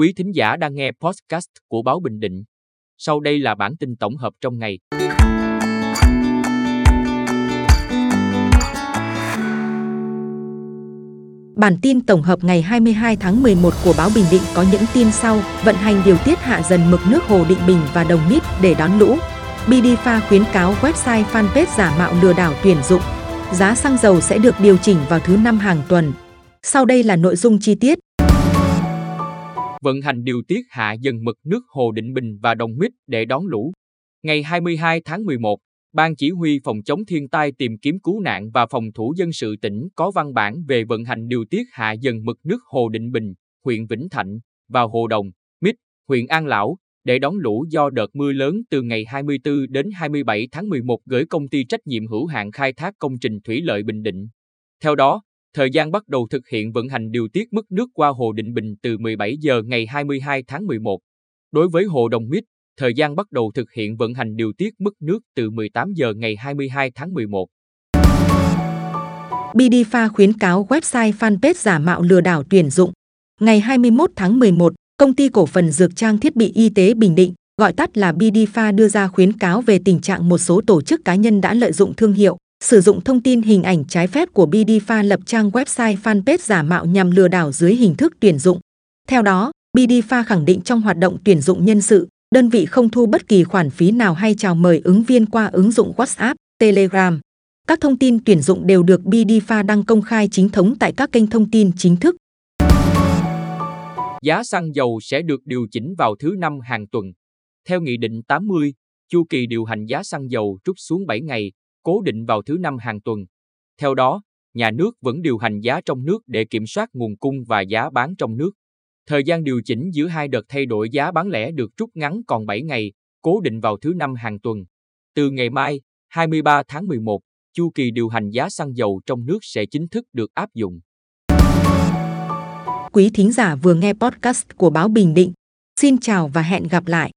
Quý thính giả đang nghe podcast của Báo Bình Định. Sau đây là bản tin tổng hợp trong ngày. Bản tin tổng hợp ngày 22 tháng 11 của báo Bình Định có những tin sau, vận hành điều tiết hạ dần mực nước Hồ Định Bình và Đồng Mít để đón lũ. Bidifa khuyến cáo website fanpage giả mạo lừa đảo tuyển dụng. Giá xăng dầu sẽ được điều chỉnh vào thứ năm hàng tuần. Sau đây là nội dung chi tiết. Vận hành điều tiết hạ dần mực nước Hồ Định Bình và Đồng Mít để đón lũ. Ngày 22 tháng 11, Ban Chỉ huy Phòng chống thiên tai tìm kiếm cứu nạn và Phòng thủ dân sự tỉnh có văn bản về vận hành điều tiết hạ dần mực nước Hồ Định Bình, huyện Vĩnh Thạnh và Hồ Đồng, Mít, huyện An Lão để đón lũ do đợt mưa lớn từ ngày 24 đến 27 tháng 11 gửi công ty trách nhiệm hữu hạn khai thác công trình thủy lợi Bình Định. Theo đó, thời gian bắt đầu thực hiện vận hành điều tiết mức nước qua Hồ Định Bình từ 17 giờ ngày 22 tháng 11. Đối với Hồ Đồng Mít, thời gian bắt đầu thực hiện vận hành điều tiết mức nước từ 18 giờ ngày 22 tháng 11. BDPha khuyến cáo website fanpage giả mạo lừa đảo tuyển dụng. Ngày 21 tháng 11, Công ty cổ phần Dược trang thiết bị y tế Bình Định, gọi tắt là BDPha đưa ra khuyến cáo về tình trạng một số tổ chức cá nhân đã lợi dụng thương hiệu, sử dụng thông tin hình ảnh trái phép của bidifa lập trang website fanpage giả mạo nhằm lừa đảo dưới hình thức tuyển dụng. Theo đó, bidifa khẳng định trong hoạt động tuyển dụng nhân sự, đơn vị không thu bất kỳ khoản phí nào hay chào mời ứng viên qua ứng dụng WhatsApp, Telegram. Các thông tin tuyển dụng đều được bidifa đăng công khai chính thống tại các kênh thông tin chính thức. Giá xăng dầu sẽ được điều chỉnh vào thứ năm hàng tuần. Theo Nghị định 80, chu kỳ điều hành giá xăng dầu rút xuống 7 ngày, cố định vào thứ năm hàng tuần. Theo đó, nhà nước vẫn điều hành giá trong nước để kiểm soát nguồn cung và giá bán trong nước. Thời gian điều chỉnh giữa hai đợt thay đổi giá bán lẻ được rút ngắn còn 7 ngày, cố định vào thứ năm hàng tuần. Từ ngày mai, 23 tháng 11, chu kỳ điều hành giá xăng dầu trong nước sẽ chính thức được áp dụng. Quý thính giả vừa nghe podcast của báo Bình Định. Xin chào và hẹn gặp lại.